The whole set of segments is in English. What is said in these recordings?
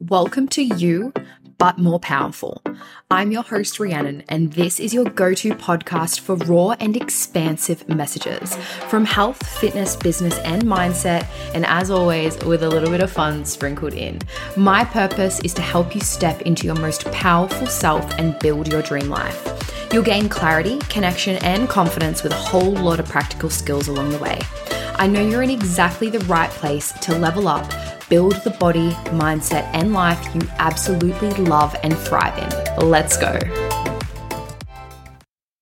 Welcome to You, but More Powerful. I'm your host, Rhiannon, and this is your go to podcast for raw and expansive messages from health, fitness, business, and mindset, and as always, with a little bit of fun sprinkled in. My purpose is to help you step into your most powerful self and build your dream life. You'll gain clarity, connection, and confidence with a whole lot of practical skills along the way. I know you're in exactly the right place to level up build the body, mindset, and life you absolutely love and thrive in. Let's go.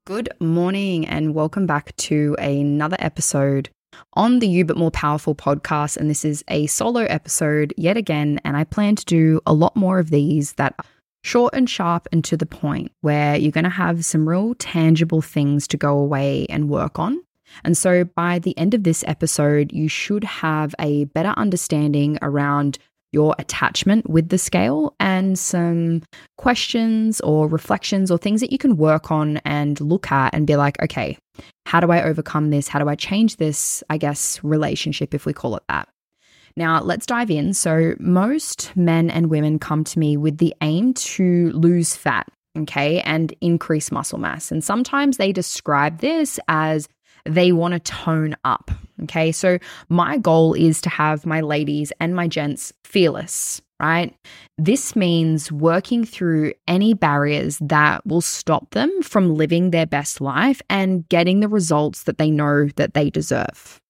Good morning, and welcome back to another episode on the You But More Powerful podcast. And this is a solo episode yet again. And I plan to do a lot more of these that are short and sharp and to the point, where you're going to have some real tangible things to go away and work on. And so by the end of this episode, you should have a better understanding around your attachment with the scale and some questions or reflections or things that you can work on and look at and be like, okay, how do I overcome this? How do I change this, I guess, relationship, if we call it that? Now, let's dive in. So, most men and women come to me with the aim to lose fat, okay, and increase muscle mass. And sometimes they describe this as they want to tone up. Okay. So my goal is to have my ladies and my gents fearless, right? This means working through any barriers that will stop them from living their best life and getting the results that they know that they deserve.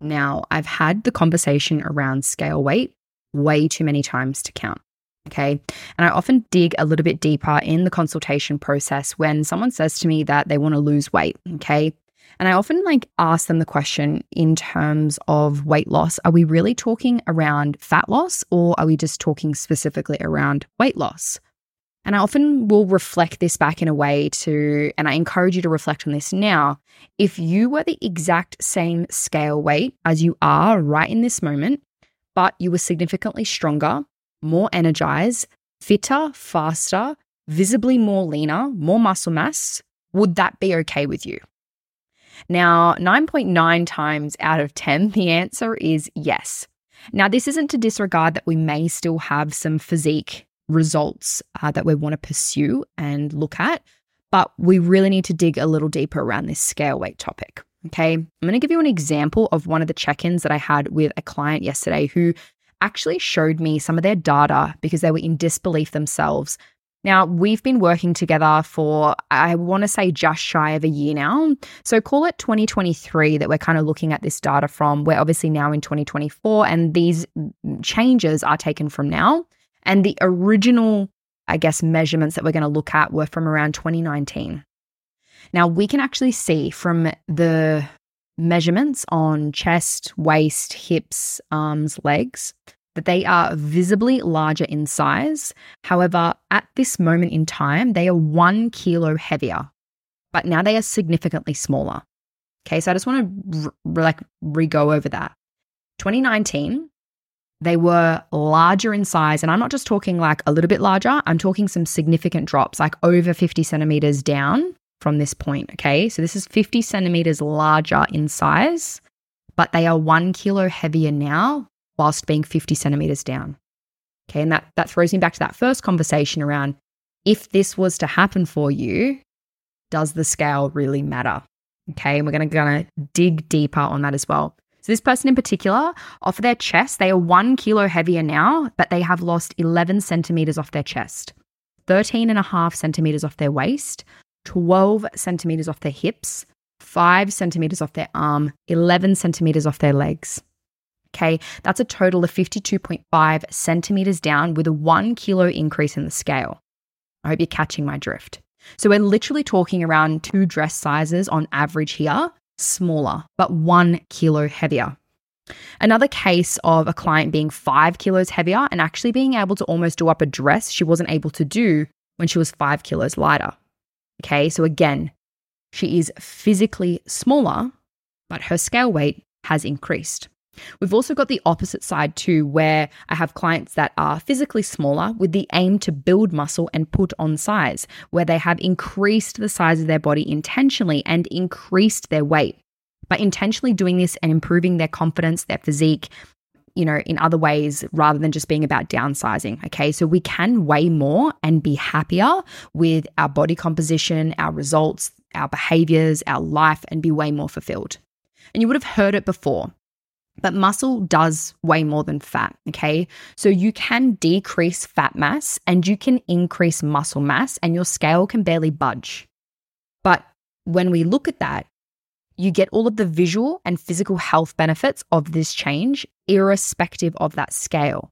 Now, I've had the conversation around scale weight way too many times to count. Okay. And I often dig a little bit deeper in the consultation process when someone says to me that they want to lose weight. Okay. And I often like ask them the question in terms of weight loss. Are we really talking around fat loss or are we just talking specifically around weight loss? And I often will reflect this back in a way to, and I encourage you to reflect on this now. If you were the exact same scale weight as you are right in this moment, but you were significantly stronger, more energized, fitter, faster, visibly more leaner, more muscle mass, would that be okay with you? Now, 9.9 times out of 10, the answer is yes. Now, this isn't to disregard that we may still have some physique results uh, that we want to pursue and look at, but we really need to dig a little deeper around this scale weight topic. Okay. I'm going to give you an example of one of the check ins that I had with a client yesterday who actually showed me some of their data because they were in disbelief themselves now, we've been working together for, I want to say, just shy of a year now. So call it 2023 that we're kind of looking at this data from. We're obviously now in 2024, and these changes are taken from now. And the original, I guess, measurements that we're going to look at were from around 2019. Now, we can actually see from the measurements on chest, waist, hips, arms, legs that they are visibly larger in size. However, at this moment in time, they are one kilo heavier, but now they are significantly smaller. Okay, so I just want to re- like re go over that. 2019, they were larger in size, and I'm not just talking like a little bit larger, I'm talking some significant drops, like over 50 centimeters down from this point. Okay, so this is 50 centimeters larger in size, but they are one kilo heavier now whilst being 50 centimeters down. Okay. And that, that throws me back to that first conversation around if this was to happen for you, does the scale really matter? Okay. And we're going to gonna dig deeper on that as well. So, this person in particular, off their chest, they are one kilo heavier now, but they have lost 11 centimeters off their chest, 13 and a half centimeters off their waist, 12 centimeters off their hips, 5 centimeters off their arm, 11 centimeters off their legs. Okay, that's a total of 52.5 centimeters down with a one kilo increase in the scale. I hope you're catching my drift. So we're literally talking around two dress sizes on average here, smaller, but one kilo heavier. Another case of a client being five kilos heavier and actually being able to almost do up a dress she wasn't able to do when she was five kilos lighter. Okay, so again, she is physically smaller, but her scale weight has increased. We've also got the opposite side too, where I have clients that are physically smaller with the aim to build muscle and put on size, where they have increased the size of their body intentionally and increased their weight. By intentionally doing this and improving their confidence, their physique, you know, in other ways rather than just being about downsizing. Okay. So we can weigh more and be happier with our body composition, our results, our behaviors, our life, and be way more fulfilled. And you would have heard it before. But muscle does weigh more than fat, okay? So you can decrease fat mass and you can increase muscle mass, and your scale can barely budge. But when we look at that, you get all of the visual and physical health benefits of this change, irrespective of that scale.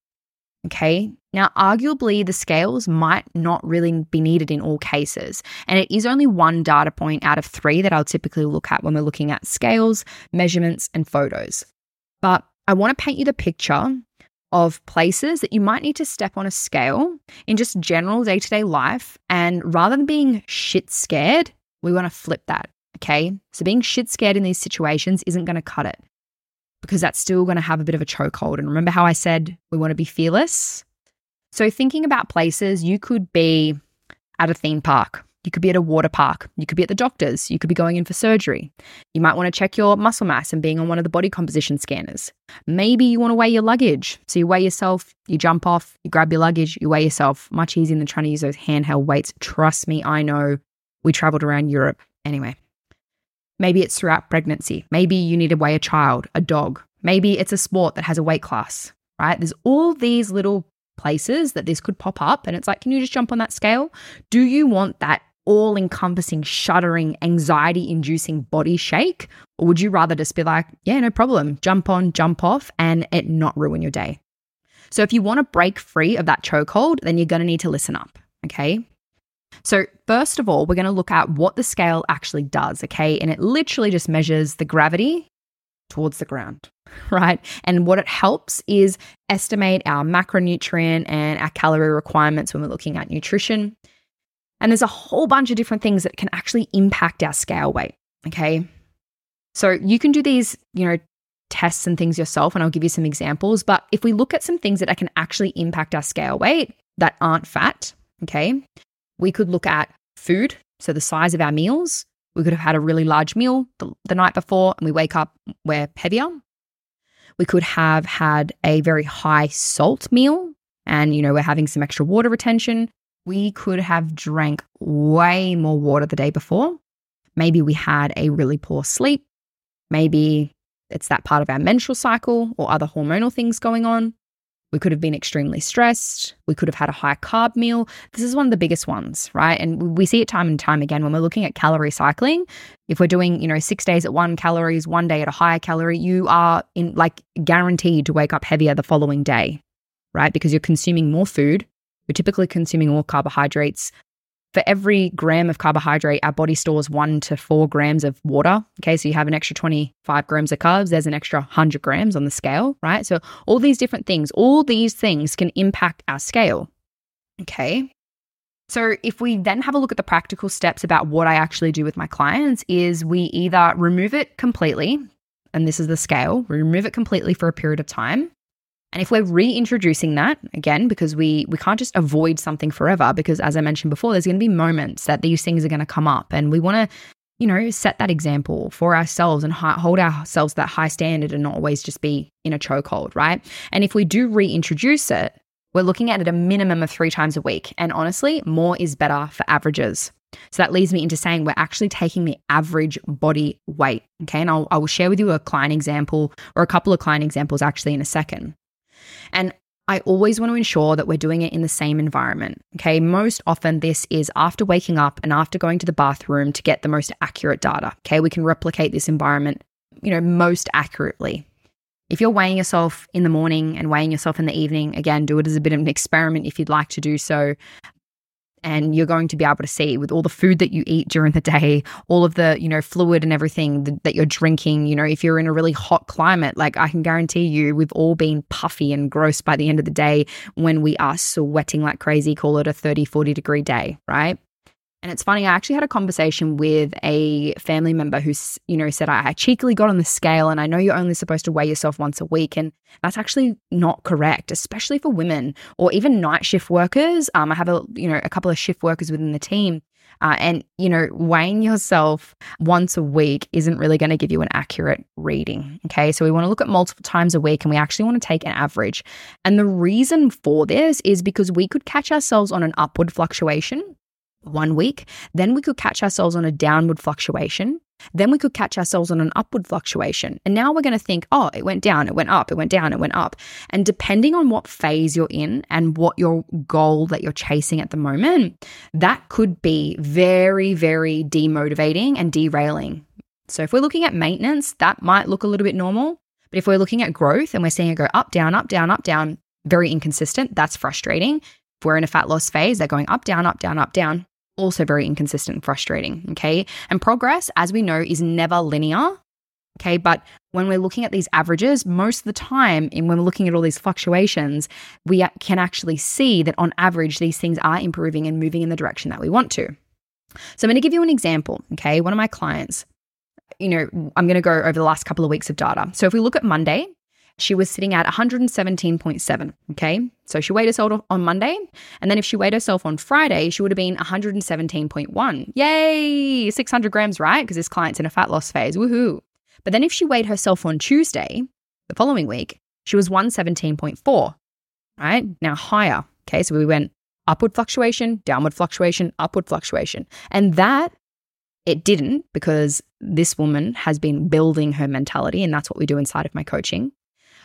Okay. Now, arguably, the scales might not really be needed in all cases. And it is only one data point out of three that I'll typically look at when we're looking at scales, measurements, and photos. But I want to paint you the picture of places that you might need to step on a scale in just general day to day life. And rather than being shit scared, we want to flip that. Okay. So being shit scared in these situations isn't going to cut it because that's still going to have a bit of a chokehold. And remember how I said we want to be fearless? So thinking about places, you could be at a theme park. You could be at a water park. You could be at the doctor's. You could be going in for surgery. You might want to check your muscle mass and being on one of the body composition scanners. Maybe you want to weigh your luggage. So you weigh yourself, you jump off, you grab your luggage, you weigh yourself. Much easier than trying to use those handheld weights. Trust me, I know. We traveled around Europe. Anyway, Maybe it's throughout pregnancy. Maybe you need to weigh a child, a dog. Maybe it's a sport that has a weight class, right? There's all these little places that this could pop up. And it's like, can you just jump on that scale? Do you want that all encompassing, shuddering, anxiety inducing body shake? Or would you rather just be like, yeah, no problem, jump on, jump off, and it not ruin your day? So if you want to break free of that chokehold, then you're going to need to listen up. Okay. So, first of all, we're going to look at what the scale actually does, okay? And it literally just measures the gravity towards the ground, right? And what it helps is estimate our macronutrient and our calorie requirements when we're looking at nutrition. And there's a whole bunch of different things that can actually impact our scale weight, okay? So, you can do these, you know, tests and things yourself, and I'll give you some examples. But if we look at some things that can actually impact our scale weight that aren't fat, okay, we could look at food, so the size of our meals. We could have had a really large meal the, the night before and we wake up, we're heavier. We could have had a very high salt meal and, you know, we're having some extra water retention. We could have drank way more water the day before. Maybe we had a really poor sleep. Maybe it's that part of our menstrual cycle or other hormonal things going on. We could have been extremely stressed. We could have had a high carb meal. This is one of the biggest ones, right? And we see it time and time again when we're looking at calorie cycling. If we're doing, you know, six days at one calories, one day at a higher calorie, you are in like guaranteed to wake up heavier the following day, right? Because you're consuming more food. You're typically consuming all carbohydrates for every gram of carbohydrate, our body stores one to four grams of water. Okay, so you have an extra 25 grams of carbs, there's an extra 100 grams on the scale, right? So, all these different things, all these things can impact our scale. Okay. So, if we then have a look at the practical steps about what I actually do with my clients, is we either remove it completely, and this is the scale, we remove it completely for a period of time, and if we're reintroducing that again, because we we can't just avoid something forever, because as I mentioned before, there's going to be moments that these things are going to come up, and we want to, you know, set that example for ourselves and hold ourselves that high standard, and not always just be in a chokehold, right? And if we do reintroduce it, we're looking at it a minimum of three times a week, and honestly, more is better for averages. So that leads me into saying we're actually taking the average body weight. Okay. And I'll, I will share with you a client example or a couple of client examples actually in a second. And I always want to ensure that we're doing it in the same environment. Okay. Most often, this is after waking up and after going to the bathroom to get the most accurate data. Okay. We can replicate this environment, you know, most accurately. If you're weighing yourself in the morning and weighing yourself in the evening, again, do it as a bit of an experiment if you'd like to do so and you're going to be able to see with all the food that you eat during the day all of the you know fluid and everything that, you're drinking you know if you're in a really hot climate like i can guarantee you we've all been puffy and gross by the end of the day when we are sweating like crazy call it a 30 40 degree day right and it's funny, I actually had a conversation with a family member who, you know, said, I cheekily got on the scale and I know you're only supposed to weigh yourself once a week. And that's actually not correct, especially for women or even night shift workers. Um, I have a, you know, a couple of shift workers within the team. Uh, and, you know, weighing yourself once a week isn't really going to give you an accurate reading. Okay. So we want to look at multiple times a week and we actually want to take an average. And the reason for this is because we could catch ourselves on an upward fluctuation one week, then we could catch ourselves on a downward fluctuation. Then we could catch ourselves on an upward fluctuation. And now we're going to think, oh, it went down, it went up, it went down, it went up. And depending on what phase you're in and what your goal that you're chasing at the moment, that could be very, very demotivating and derailing. So if we're looking at maintenance, that might look a little bit normal. But if we're looking at growth and we're seeing it go up, down, up, down, up, down, very inconsistent, that's frustrating. If we're in a fat loss phase, they're going up, down, up, down, up, down also very inconsistent and frustrating. Okay. And progress, as we know, is never linear. Okay. But when we're looking at these averages, most of the time, and when we're looking at all these fluctuations, we can actually see that on average, these things are improving and moving in the direction that we want to. So I'm going to give you an example. Okay. One of my clients, you know, I'm going to go over the last couple of weeks of data. So if we look at Monday, she was sitting at 117.7. Okay. So she weighed herself on Monday. And then if she weighed herself on Friday, she would have been 117.1. Yay. 600 grams, right? Because this client's in a fat loss phase. Woohoo. But then if she weighed herself on Tuesday, the following week, she was 117.4. Right. Now higher. Okay. So we went upward fluctuation, downward fluctuation, upward fluctuation. And that it didn't because this woman has been building her mentality, and that's what we do inside of my coaching.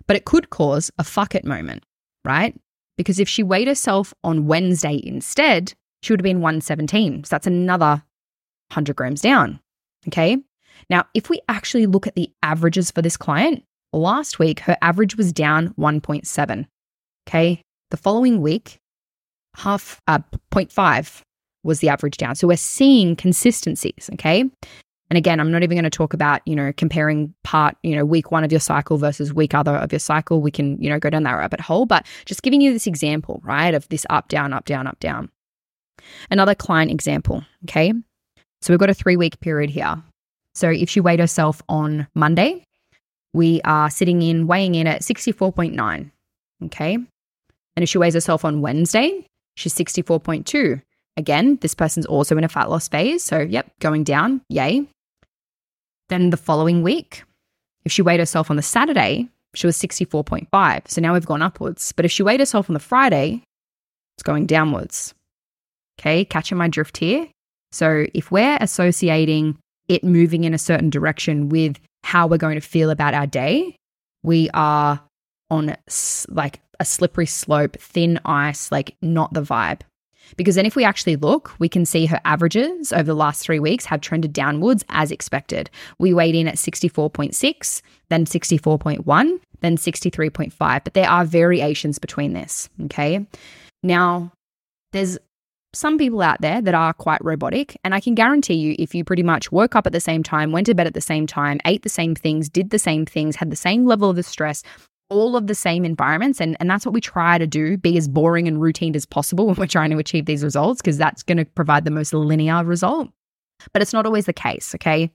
But it could cause a fuck it moment, right? Because if she weighed herself on Wednesday instead, she would have been 117. So that's another 100 grams down. Okay. Now, if we actually look at the averages for this client, last week her average was down 1.7. Okay. The following week, half uh, 0.5 was the average down. So we're seeing consistencies. Okay. And again, I'm not even going to talk about, you know, comparing part, you know, week one of your cycle versus week other of your cycle. We can, you know, go down that rabbit hole, but just giving you this example, right, of this up, down, up, down, up, down. Another client example, okay? So we've got a three week period here. So if she weighed herself on Monday, we are sitting in, weighing in at 64.9, okay? And if she weighs herself on Wednesday, she's 64.2. Again, this person's also in a fat loss phase. So, yep, going down, yay. Then the following week, if she weighed herself on the Saturday, she was 64.5. So now we've gone upwards. But if she weighed herself on the Friday, it's going downwards. Okay, catching my drift here. So if we're associating it moving in a certain direction with how we're going to feel about our day, we are on like a slippery slope, thin ice, like not the vibe. Because then, if we actually look, we can see her averages over the last three weeks have trended downwards as expected. We weighed in at 64.6, then 64.1, then 63.5. But there are variations between this. Okay. Now, there's some people out there that are quite robotic. And I can guarantee you, if you pretty much woke up at the same time, went to bed at the same time, ate the same things, did the same things, had the same level of stress, all of the same environments. And, and that's what we try to do be as boring and routine as possible when we're trying to achieve these results, because that's going to provide the most linear result. But it's not always the case. Okay.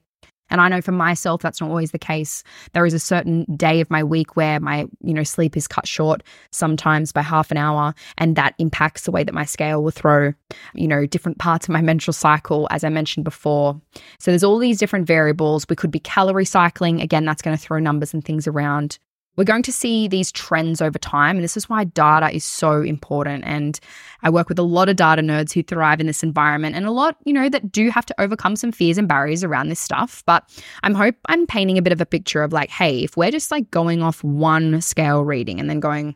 And I know for myself, that's not always the case. There is a certain day of my week where my, you know, sleep is cut short sometimes by half an hour. And that impacts the way that my scale will throw, you know, different parts of my menstrual cycle, as I mentioned before. So there's all these different variables. We could be calorie cycling. Again, that's going to throw numbers and things around. We're going to see these trends over time. And this is why data is so important. And I work with a lot of data nerds who thrive in this environment and a lot, you know, that do have to overcome some fears and barriers around this stuff. But I'm hope I'm painting a bit of a picture of like, hey, if we're just like going off one scale reading and then going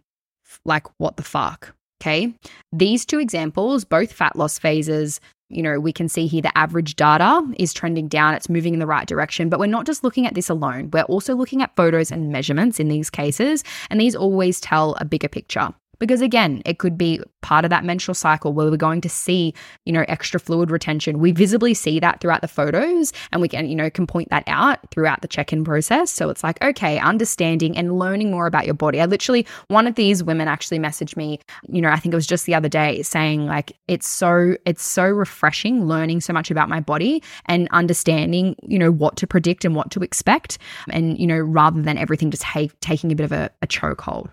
like, what the fuck? Okay. These two examples, both fat loss phases, you know, we can see here the average data is trending down, it's moving in the right direction. But we're not just looking at this alone, we're also looking at photos and measurements in these cases. And these always tell a bigger picture. Because again, it could be part of that menstrual cycle where we're going to see, you know, extra fluid retention. We visibly see that throughout the photos and we can, you know, can point that out throughout the check in process. So it's like, okay, understanding and learning more about your body. I literally, one of these women actually messaged me, you know, I think it was just the other day saying, like, it's so, it's so refreshing learning so much about my body and understanding, you know, what to predict and what to expect. And, you know, rather than everything just ha- taking a bit of a, a chokehold.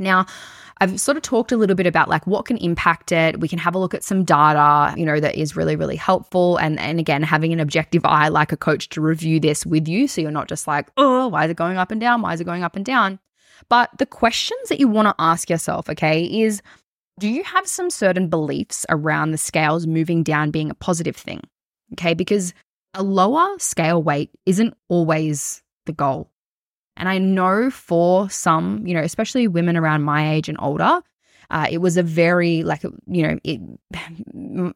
Now, I've sort of talked a little bit about like what can impact it. We can have a look at some data, you know, that is really, really helpful. And and again, having an objective eye like a coach to review this with you. So you're not just like, oh, why is it going up and down? Why is it going up and down? But the questions that you want to ask yourself, okay, is do you have some certain beliefs around the scales moving down being a positive thing? Okay, because a lower scale weight isn't always the goal. And I know for some, you know, especially women around my age and older, uh, it was a very like you know it,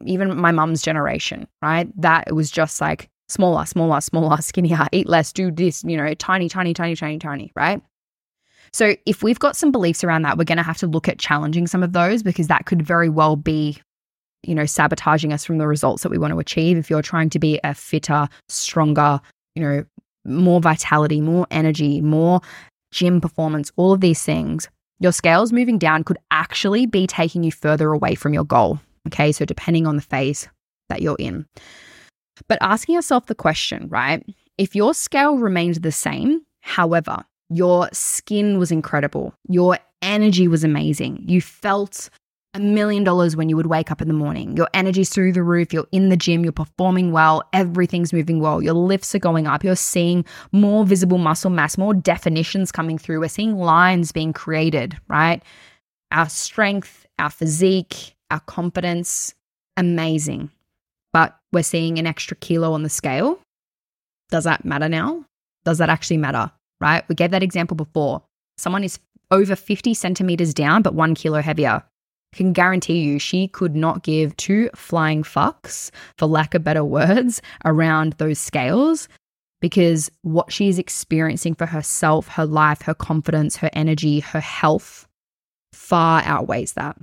even my mum's generation right? That it was just like smaller smaller smaller skinnier eat less do this you know tiny tiny tiny tiny tiny right? So if we've got some beliefs around that we're going to have to look at challenging some of those because that could very well be you know sabotaging us from the results that we want to achieve if you're trying to be a fitter stronger you know more vitality, more energy, more gym performance, all of these things, your scales moving down could actually be taking you further away from your goal. Okay, so depending on the phase that you're in. But asking yourself the question, right? If your scale remained the same, however, your skin was incredible, your energy was amazing, you felt a million dollars when you would wake up in the morning. Your energy's through the roof. You're in the gym. You're performing well. Everything's moving well. Your lifts are going up. You're seeing more visible muscle mass, more definitions coming through. We're seeing lines being created, right? Our strength, our physique, our confidence, amazing. But we're seeing an extra kilo on the scale. Does that matter now? Does that actually matter, right? We gave that example before. Someone is over 50 centimeters down, but one kilo heavier can guarantee you she could not give two flying fucks, for lack of better words, around those scales because what she is experiencing for herself, her life, her confidence, her energy, her health far outweighs that.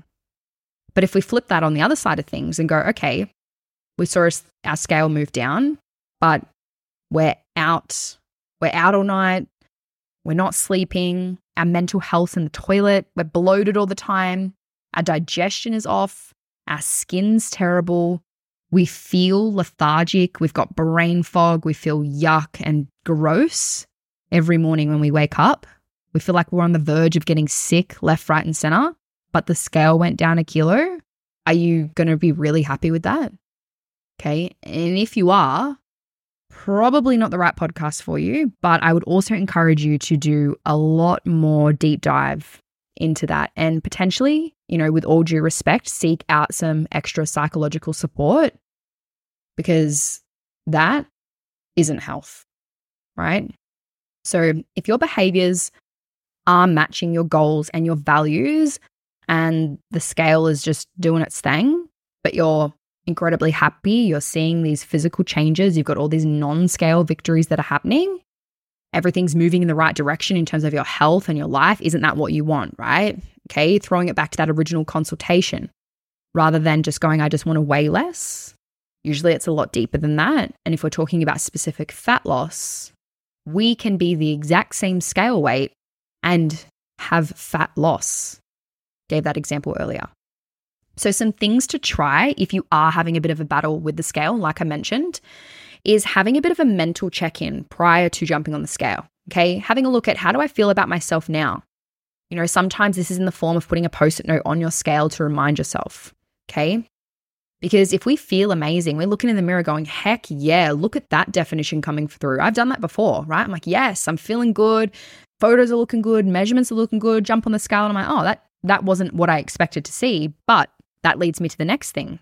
But if we flip that on the other side of things and go, okay, we saw our scale move down, but we're out, we're out all night, we're not sleeping, our mental health in the toilet, we're bloated all the time, our digestion is off, our skin's terrible, we feel lethargic, we've got brain fog, we feel yuck and gross every morning when we wake up. We feel like we're on the verge of getting sick left, right, and center, but the scale went down a kilo. Are you going to be really happy with that? Okay. And if you are, probably not the right podcast for you, but I would also encourage you to do a lot more deep dive into that and potentially, you know, with all due respect, seek out some extra psychological support because that isn't health, right? So if your behaviors are matching your goals and your values and the scale is just doing its thing, but you're incredibly happy, you're seeing these physical changes, you've got all these non scale victories that are happening, everything's moving in the right direction in terms of your health and your life, isn't that what you want, right? Okay, throwing it back to that original consultation rather than just going, I just want to weigh less. Usually it's a lot deeper than that. And if we're talking about specific fat loss, we can be the exact same scale weight and have fat loss. Gave that example earlier. So, some things to try if you are having a bit of a battle with the scale, like I mentioned, is having a bit of a mental check in prior to jumping on the scale. Okay. Having a look at how do I feel about myself now? You know, sometimes this is in the form of putting a post it note on your scale to remind yourself. Okay. Because if we feel amazing, we're looking in the mirror going, heck yeah, look at that definition coming through. I've done that before, right? I'm like, yes, I'm feeling good. Photos are looking good. Measurements are looking good. Jump on the scale. And I'm like, oh, that, that wasn't what I expected to see. But that leads me to the next thing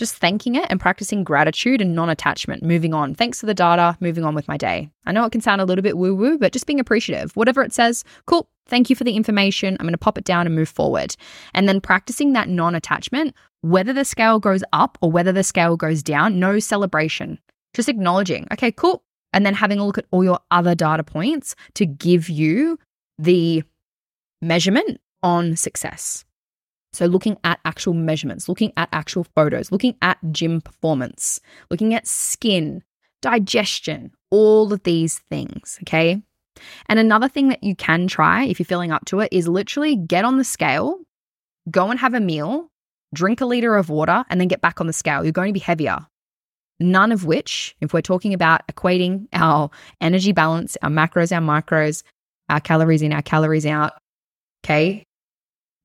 just thanking it and practicing gratitude and non attachment, moving on. Thanks for the data, moving on with my day. I know it can sound a little bit woo woo, but just being appreciative. Whatever it says, cool, thank you for the information. I'm going to pop it down and move forward. And then practicing that non attachment, whether the scale goes up or whether the scale goes down, no celebration. Just acknowledging, okay, cool. And then having a look at all your other data points to give you the measurement on success. So, looking at actual measurements, looking at actual photos, looking at gym performance, looking at skin, digestion, all of these things. Okay. And another thing that you can try if you're feeling up to it is literally get on the scale, go and have a meal, drink a liter of water, and then get back on the scale. You're going to be heavier. None of which, if we're talking about equating our energy balance, our macros, our micros, our calories in, our calories out, okay,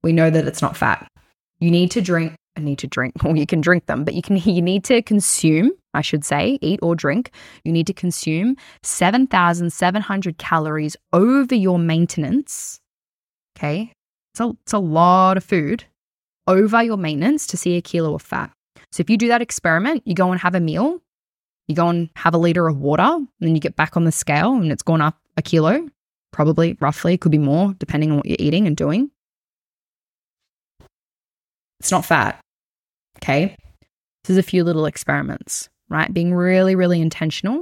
we know that it's not fat. You need to drink, I need to drink, or you can drink them, but you can you need to consume, I should say, eat or drink. You need to consume 7,700 calories over your maintenance. Okay. It's a, it's a lot of food over your maintenance to see a kilo of fat. So if you do that experiment, you go and have a meal, you go and have a liter of water, and then you get back on the scale and it's gone up a kilo, probably roughly, could be more depending on what you're eating and doing. It's not fat. Okay. This is a few little experiments, right? Being really, really intentional.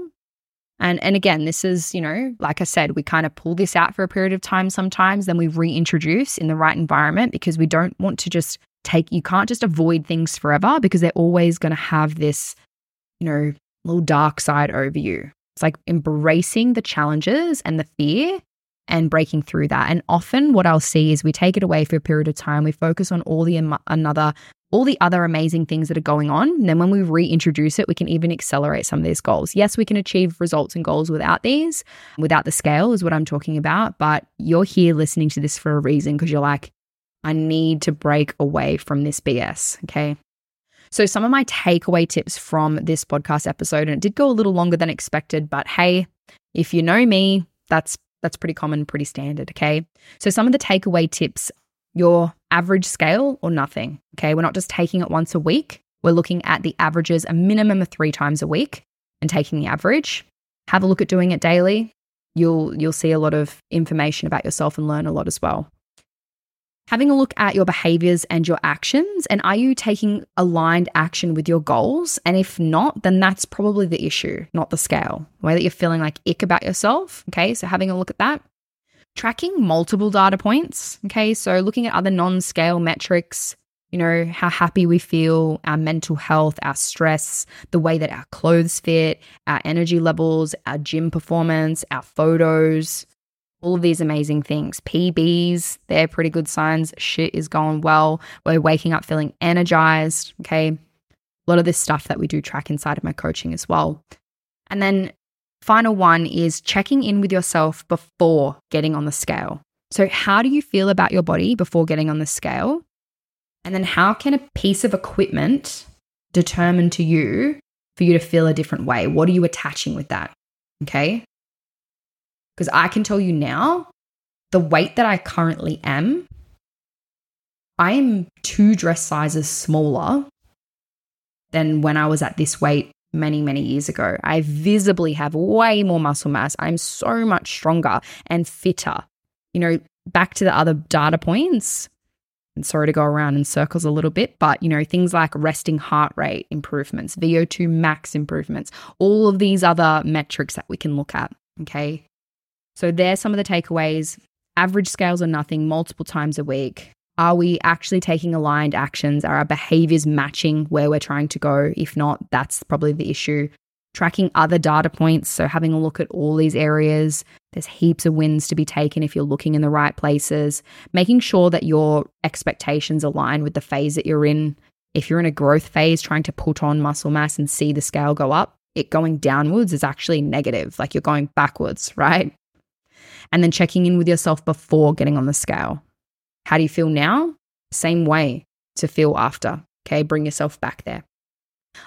And, and again, this is, you know, like I said, we kind of pull this out for a period of time sometimes, then we reintroduce in the right environment because we don't want to just take, you can't just avoid things forever because they're always going to have this, you know, little dark side over you. It's like embracing the challenges and the fear and breaking through that. And often what I'll see is we take it away for a period of time, we focus on all the another all the other amazing things that are going on. And then when we reintroduce it, we can even accelerate some of these goals. Yes, we can achieve results and goals without these, without the scale is what I'm talking about, but you're here listening to this for a reason because you're like I need to break away from this BS, okay? So, some of my takeaway tips from this podcast episode, and it did go a little longer than expected, but hey, if you know me, that's that's pretty common, pretty standard, okay? So, some of the takeaway tips your average scale or nothing, okay? We're not just taking it once a week, we're looking at the averages a minimum of three times a week and taking the average. Have a look at doing it daily. You'll you'll see a lot of information about yourself and learn a lot as well having a look at your behaviors and your actions. And are you taking aligned action with your goals? And if not, then that's probably the issue, not the scale. The way that you're feeling like ick about yourself. Okay. So having a look at that. Tracking multiple data points. Okay. So looking at other non scale metrics, you know, how happy we feel, our mental health, our stress, the way that our clothes fit, our energy levels, our gym performance, our photos, all of these amazing things. PBs, they're pretty good signs. Shit is going well. We're waking up feeling energized. Okay. A lot of this stuff that we do track inside of my coaching as well. And then, final one is checking in with yourself before getting on the scale. So, how do you feel about your body before getting on the scale? And then, how can a piece of equipment determine to you for you to feel a different way? What are you attaching with that? Okay. Because I can tell you now, the weight that I currently am, I am two dress sizes smaller than when I was at this weight many, many years ago. I visibly have way more muscle mass. I'm so much stronger and fitter. You know, back to the other data points, and sorry to go around in circles a little bit, but you know, things like resting heart rate improvements, VO2 max improvements, all of these other metrics that we can look at. Okay. So there's some of the takeaways. Average scales are nothing multiple times a week. Are we actually taking aligned actions? Are our behaviors matching where we're trying to go? If not, that's probably the issue. Tracking other data points. So, having a look at all these areas. There's heaps of wins to be taken if you're looking in the right places. Making sure that your expectations align with the phase that you're in. If you're in a growth phase, trying to put on muscle mass and see the scale go up, it going downwards is actually negative. Like you're going backwards, right? And then checking in with yourself before getting on the scale. How do you feel now? Same way to feel after. Okay, bring yourself back there.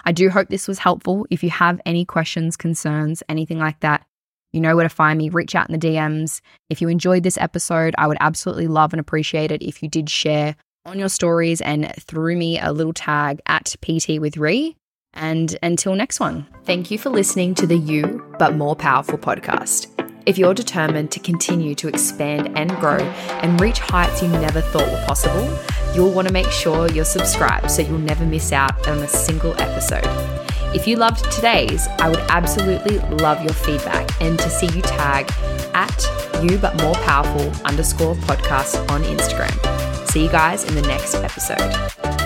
I do hope this was helpful. If you have any questions, concerns, anything like that, you know where to find me. Reach out in the DMs. If you enjoyed this episode, I would absolutely love and appreciate it if you did share on your stories and threw me a little tag at PT with Rhi. And until next one, thank you for listening to the You But More Powerful podcast. If you're determined to continue to expand and grow and reach heights you never thought were possible, you'll want to make sure you're subscribed so you'll never miss out on a single episode. If you loved today's, I would absolutely love your feedback and to see you tag at you but more powerful underscore podcast on Instagram. See you guys in the next episode.